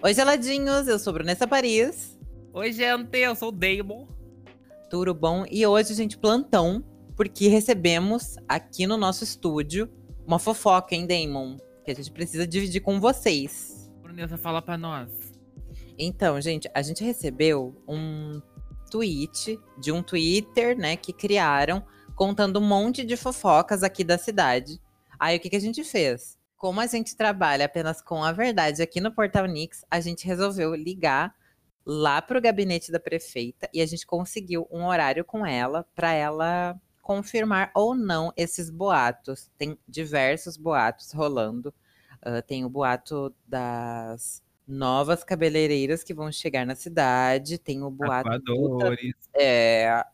Oi, geladinhos, eu sou Brunessa Paris. Oi, gente, eu sou o Damon. Tudo bom? E hoje, gente, plantão, porque recebemos aqui no nosso estúdio uma fofoca, hein, Damon? Que a gente precisa dividir com vocês. Brunessa, fala pra nós. Então, gente, a gente recebeu um tweet de um Twitter, né, que criaram contando um monte de fofocas aqui da cidade. Aí o que, que a gente fez? Como a gente trabalha apenas com a verdade aqui no Portal Nix, a gente resolveu ligar lá para o gabinete da prefeita e a gente conseguiu um horário com ela para ela confirmar ou não esses boatos. Tem diversos boatos rolando. Uh, tem o boato das novas cabeleireiras que vão chegar na cidade. Tem o boato. Tatuadores. É,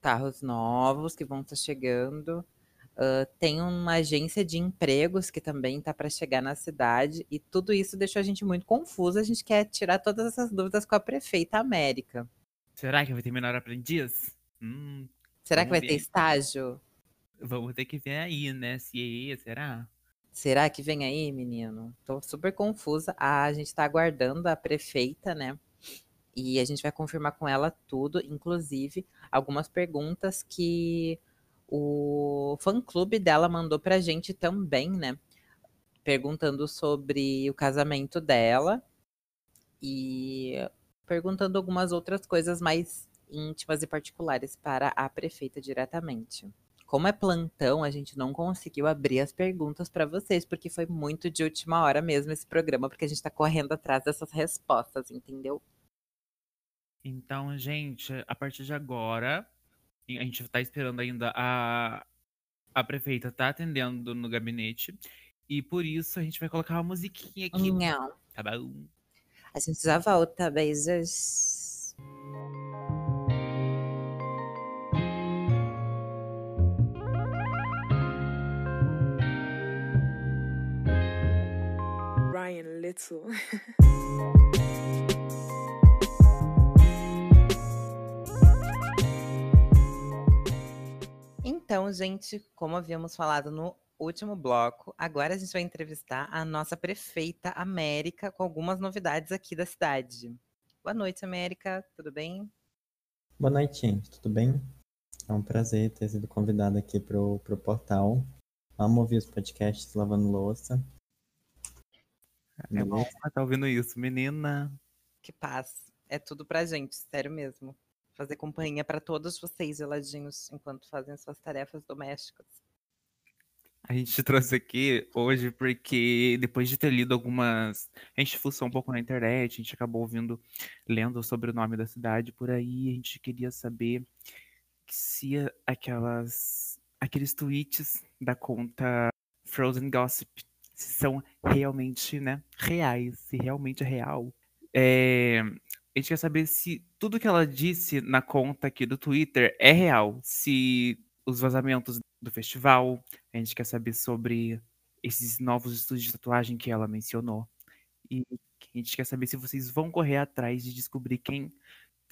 carros novos que vão estar chegando. Uh, tem uma agência de empregos que também está para chegar na cidade, e tudo isso deixou a gente muito confusa. A gente quer tirar todas essas dúvidas com a prefeita América. Será que vai ter menor aprendiz? Hum, Será que vai ter ver. estágio? vamos ter que ver aí, né? Se será? Será que vem aí, menino? Tô super confusa. Ah, a gente tá aguardando a prefeita, né? E a gente vai confirmar com ela tudo, inclusive algumas perguntas que o fã-clube dela mandou pra gente também, né? Perguntando sobre o casamento dela e perguntando algumas outras coisas mais íntimas e particulares para a prefeita diretamente. Como é plantão, a gente não conseguiu abrir as perguntas para vocês, porque foi muito de última hora mesmo esse programa, porque a gente tá correndo atrás dessas respostas, entendeu? Então, gente, a partir de agora, a gente tá esperando ainda a, a prefeita tá atendendo no gabinete. E por isso a gente vai colocar uma musiquinha aqui. Não. Tá bom? A gente já volta, beijos. Ryan Little. Então, gente, como havíamos falado no último bloco, agora a gente vai entrevistar a nossa prefeita América com algumas novidades aqui da cidade. Boa noite, América, tudo bem? Boa noite, gente. Tudo bem? É um prazer ter sido convidado aqui pro, pro portal. Amo ouvir os podcasts lavando louça. É bom tá ouvindo isso, menina. Que paz. É tudo pra gente, sério mesmo. Fazer companhia pra todos vocês, geladinhos, enquanto fazem suas tarefas domésticas. A gente te trouxe aqui hoje porque depois de ter lido algumas. A gente fuçou um pouco na internet, a gente acabou ouvindo, lendo sobre o nome da cidade por aí, a gente queria saber se aquelas. aqueles tweets da conta Frozen Gossip são realmente, né, reais, se realmente é real. É, a gente quer saber se tudo que ela disse na conta aqui do Twitter é real, se os vazamentos do festival, a gente quer saber sobre esses novos estúdios de tatuagem que ela mencionou. E a gente quer saber se vocês vão correr atrás de descobrir quem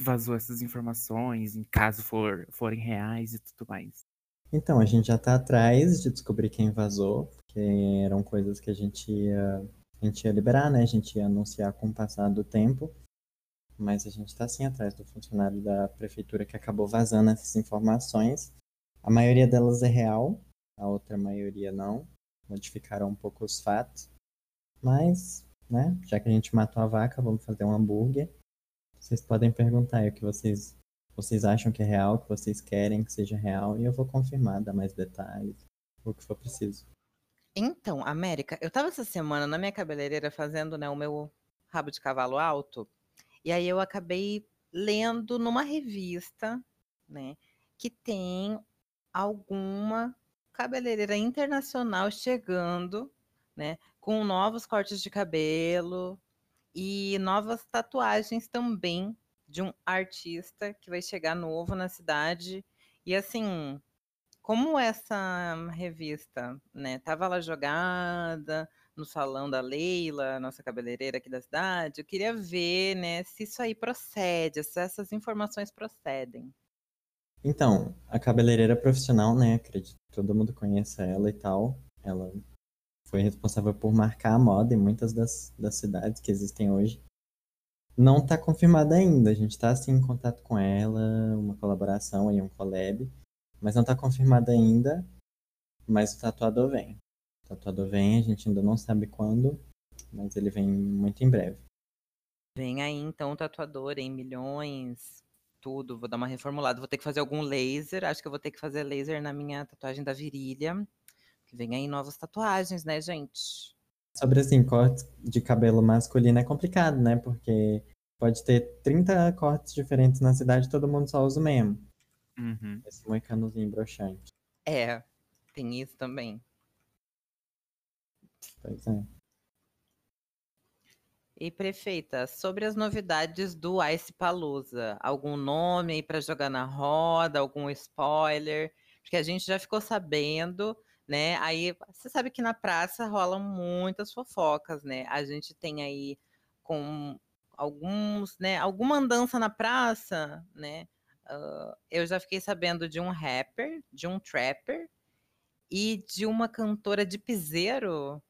vazou essas informações, em caso for, forem reais e tudo mais. Então, a gente já tá atrás de descobrir quem vazou, porque eram coisas que a gente ia, a gente ia liberar, né? A gente ia anunciar com o passar do tempo. Mas a gente tá sim atrás do funcionário da prefeitura que acabou vazando essas informações. A maioria delas é real, a outra maioria não. Modificaram um pouco os fatos. Mas, né, já que a gente matou a vaca, vamos fazer um hambúrguer. Vocês podem perguntar aí o que vocês, vocês acham que é real, o que vocês querem que seja real, e eu vou confirmar, dar mais detalhes, o que for preciso. Então, América, eu tava essa semana na minha cabeleireira fazendo, né, o meu rabo de cavalo alto, e aí eu acabei lendo numa revista, né, que tem alguma cabeleireira internacional chegando, né, com novos cortes de cabelo e novas tatuagens também de um artista que vai chegar novo na cidade. E assim, como essa revista, né, tava lá jogada no salão da Leila, nossa cabeleireira aqui da cidade, eu queria ver, né, se isso aí procede, se essas informações procedem. Então, a cabeleireira profissional, né? Acredito que todo mundo conheça ela e tal. Ela foi responsável por marcar a moda em muitas das, das cidades que existem hoje. Não está confirmada ainda. A gente está assim em contato com ela, uma colaboração aí, um collab, mas não está confirmada ainda. Mas o tatuador vem. O tatuador vem, a gente ainda não sabe quando, mas ele vem muito em breve. Vem aí então o tatuador em milhões, tudo. Vou dar uma reformulada. Vou ter que fazer algum laser. Acho que eu vou ter que fazer laser na minha tatuagem da virilha. Que vem aí novas tatuagens, né, gente? Sobre assim, cortes de cabelo masculino é complicado, né? Porque pode ter 30 cortes diferentes na cidade e todo mundo só usa o mesmo. Uhum. Esse moicanozinho broxante. É, tem isso também. Pois é. E prefeita, sobre as novidades do Ice Palusa, algum nome aí para jogar na roda, algum spoiler? Porque a gente já ficou sabendo, né? Aí você sabe que na praça rolam muitas fofocas, né? A gente tem aí com alguns, né? Alguma andança na praça, né? Uh, eu já fiquei sabendo de um rapper, de um trapper e de uma cantora de piseiro.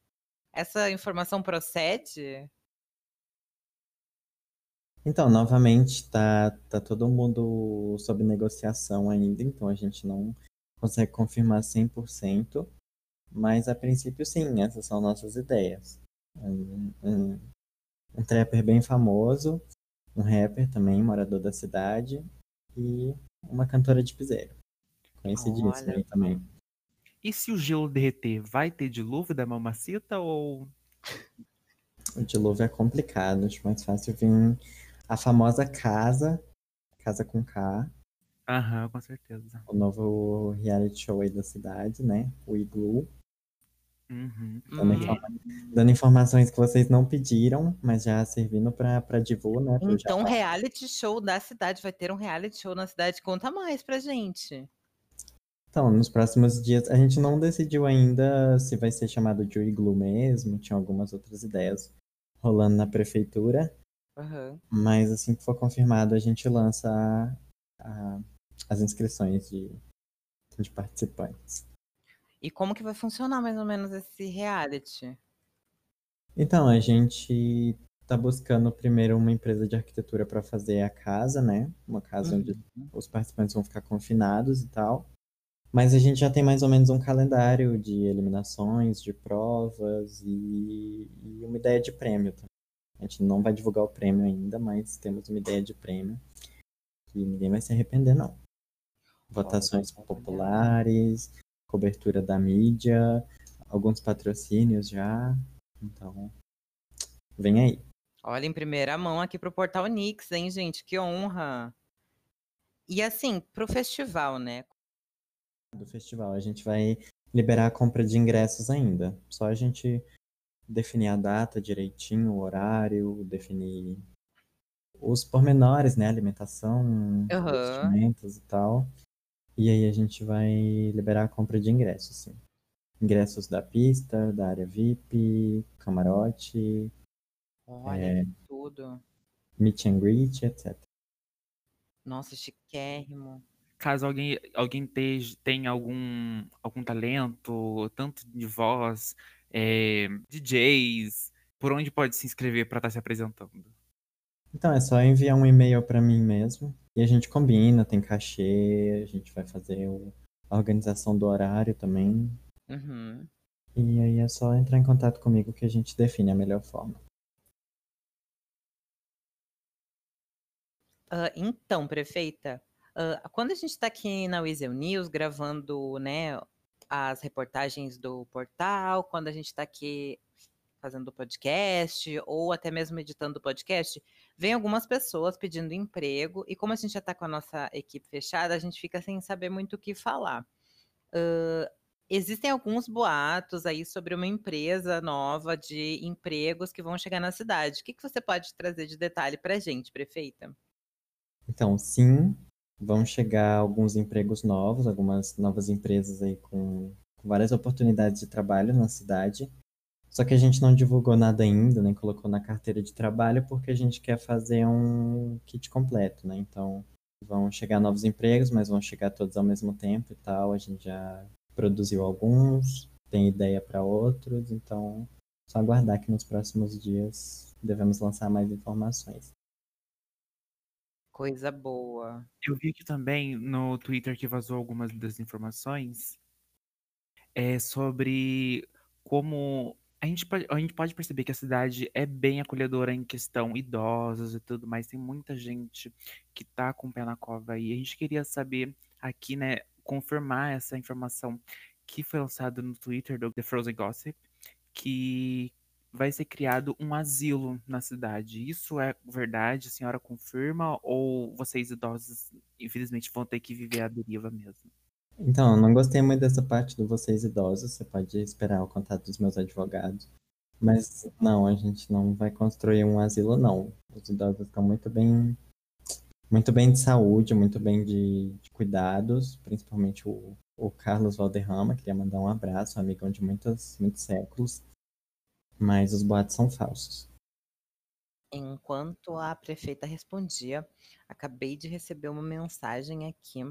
Essa informação procede? Então, novamente, tá, tá todo mundo sob negociação ainda, então a gente não consegue confirmar 100%, mas a princípio sim, essas são nossas ideias. Um, um, um trapper bem famoso, um rapper também, morador da cidade, e uma cantora de piseiro. Conhecidíssima também. E se o gelo derreter, vai ter dilúvio da mamacita ou. O dilúvio é complicado, acho mais fácil vir a famosa casa, casa com K, Aham, com certeza. o novo reality show aí da cidade, né? O Igloo. Uhum. Dando, informa- dando informações que vocês não pediram, mas já servindo pra, pra divulgar, né? Então, jabá. reality show da cidade. Vai ter um reality show na cidade. Conta mais pra gente. Então, nos próximos dias, a gente não decidiu ainda se vai ser chamado de Igloo mesmo, tinha algumas outras ideias rolando na prefeitura, Aham. mas assim que for confirmado, a gente lança a- a- as inscrições de, de participantes. E como que vai funcionar mais ou menos esse reality? Então, a gente tá buscando primeiro uma empresa de arquitetura para fazer a casa, né? Uma casa onde Uhum. os participantes vão ficar confinados e tal. Mas a gente já tem mais ou menos um calendário de eliminações, de provas e, e uma ideia de prêmio também. A gente não vai divulgar o prêmio ainda, mas temos uma ideia de prêmio que ninguém vai se arrepender, não. Votações populares, cobertura da mídia, alguns patrocínios já. Então, vem aí. Olha, em primeira mão aqui pro Portal Nix, hein, gente? Que honra. E assim, pro festival, né? Do festival. A gente vai liberar a compra de ingressos ainda. Só a gente definir a data direitinho, o horário, definir os pormenores, né? Alimentação, Aham. vestimentas e tal. E aí a gente vai liberar a compra de ingressos, sim. Ingressos da pista, da área VIP, camarote, Olha, É. tudo. meet and greet, etc. Nossa, chiquérrimo. Caso alguém, alguém teja- tenha algum, algum talento, tanto de voz, é, DJs, por onde pode se inscrever para estar se apresentando? Então é só enviar um e-mail para mim mesmo e a gente combina, tem cachê, a gente vai fazer a organização do horário também. Uhum. E aí é só entrar em contato comigo que a gente define a melhor forma. Ah, então, prefeita, ah, quando a gente está aqui na Weasel News gravando, né, as reportagens do portal, quando a gente está aqui fazendo podcast ou até mesmo editando podcast, vem algumas pessoas pedindo emprego e como a gente já está com a nossa equipe fechada, a gente fica sem saber muito o que falar. Ah, existem alguns boatos aí sobre uma empresa nova de empregos que vão chegar na cidade. O que, que você pode trazer de detalhe para a gente, prefeita? Então, sim, vão chegar alguns empregos novos, algumas novas empresas aí com, com várias oportunidades de trabalho na cidade. Só que a gente não divulgou nada ainda, nem colocou na carteira de trabalho, porque a gente quer fazer um kit completo, né? Então, vão chegar novos empregos, mas vão chegar todos ao mesmo tempo e tal. A gente já produziu alguns, tem ideia para outros, então só aguardar que nos próximos dias devemos lançar mais informações. Coisa boa. Eu vi aqui também no Twitter que vazou algumas das informações é sobre como a gente, pode, a gente pode perceber que a cidade é bem acolhedora em questão idosos e tudo mais. Tem muita gente que tá com o pé na cova aí. A gente queria saber aqui, né, confirmar essa informação que foi lançada no Twitter do The Frozen Gossip, que vai ser criado um asilo na cidade. Isso é verdade? A senhora confirma? Ou vocês idosos, infelizmente, vão ter que viver a deriva mesmo? Então, não gostei muito dessa parte do vocês idosos. Você pode esperar o contato dos meus advogados. Mas não, a gente não vai construir um asilo, não. Os idosos estão muito bem, muito bem de saúde, muito bem de, de cuidados, principalmente o, o Carlos Valderrama. Queria mandar um abraço, amigão de muitos, muitos séculos. Mas os boatos são falsos. Enquanto a prefeita respondia, acabei de receber uma mensagem aqui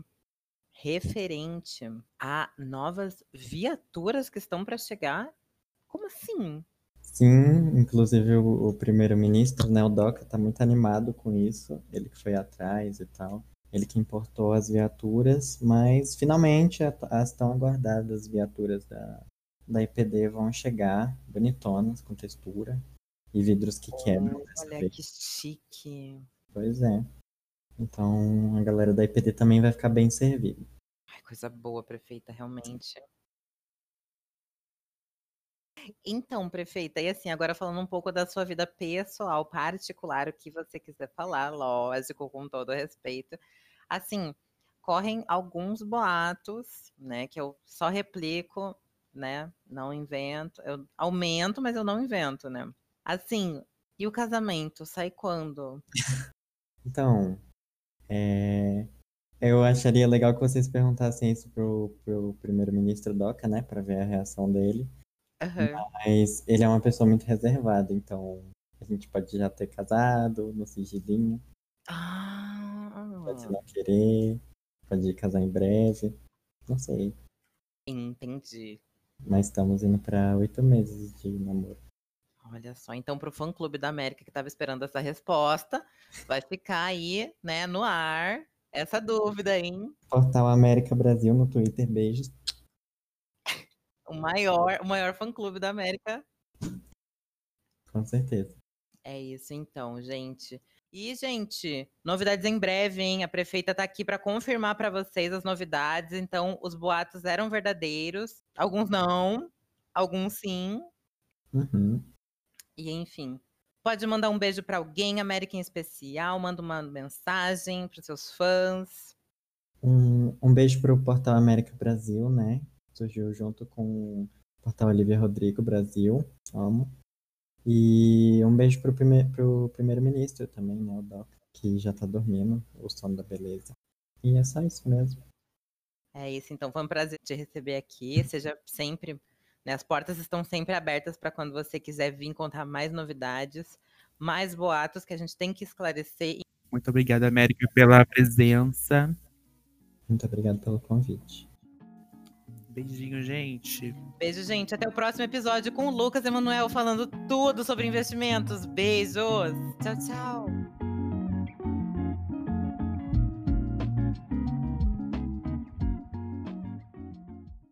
referente a novas viaturas que estão para chegar. Como assim? Sim, inclusive o, o primeiro-ministro, né, o Doca, está muito animado com isso. Ele que foi atrás e tal. Ele que importou as viaturas, mas finalmente as tão aguardadas viaturas da, da IPD vão chegar, bonitonas, com textura e vidros que quebram. Olha vez. que chique. Pois é. Então a galera da IPD também vai ficar bem servida. Ai, coisa boa, prefeita, realmente. Então, prefeita, e assim, agora falando um pouco da sua vida pessoal, particular, o que você quiser falar, lógico, com todo respeito. Assim, correm alguns boatos, né, que eu só replico, né, não invento, eu aumento, mas eu não invento, né. Assim, e o casamento, sai quando? Então, é, eu acharia legal que vocês perguntassem isso pro, pro primeiro-ministro Doca, né? Pra ver a reação dele. Uhum. Mas ele é uma pessoa muito reservada, então a gente pode já ter casado no sigilinho. Ah. Pode não querer, pode casar em breve. Não sei. Entendi. Mas estamos indo para oito meses de namoro. Olha só, então pro fã clube da América que estava esperando essa resposta, vai ficar aí, né, no ar, essa dúvida, hein? Portal América Brasil no Twitter, beijos. O maior, o maior fã clube da América. Com certeza. É isso então, gente. E, gente, novidades em breve, hein? A prefeita tá aqui para confirmar para vocês as novidades. Então, os boatos eram verdadeiros. Alguns não, alguns sim. Uhum. E enfim. Pode mandar um beijo para alguém, América em especial, manda uma mensagem para seus fãs. Um, um beijo para o Portal América Brasil, né? Surgiu junto com o Portal Olivia Rodrigo Brasil. Amo. E um beijo para o primeir, primeiro-ministro também, né? O Doc, que já tá dormindo, o sono da beleza. E é só isso mesmo. É isso, então foi um prazer te receber aqui. Seja sempre né? As portas estão sempre abertas para quando você quiser vir contar mais novidades, mais boatos que a gente tem que esclarecer. Muito obrigada, América, pela presença. Muito obrigado pelo convite. Beijinho, gente. Beijo, gente. Até o próximo episódio com o Lucas Emanuel falando tudo sobre investimentos. Beijos. Tchau, tchau.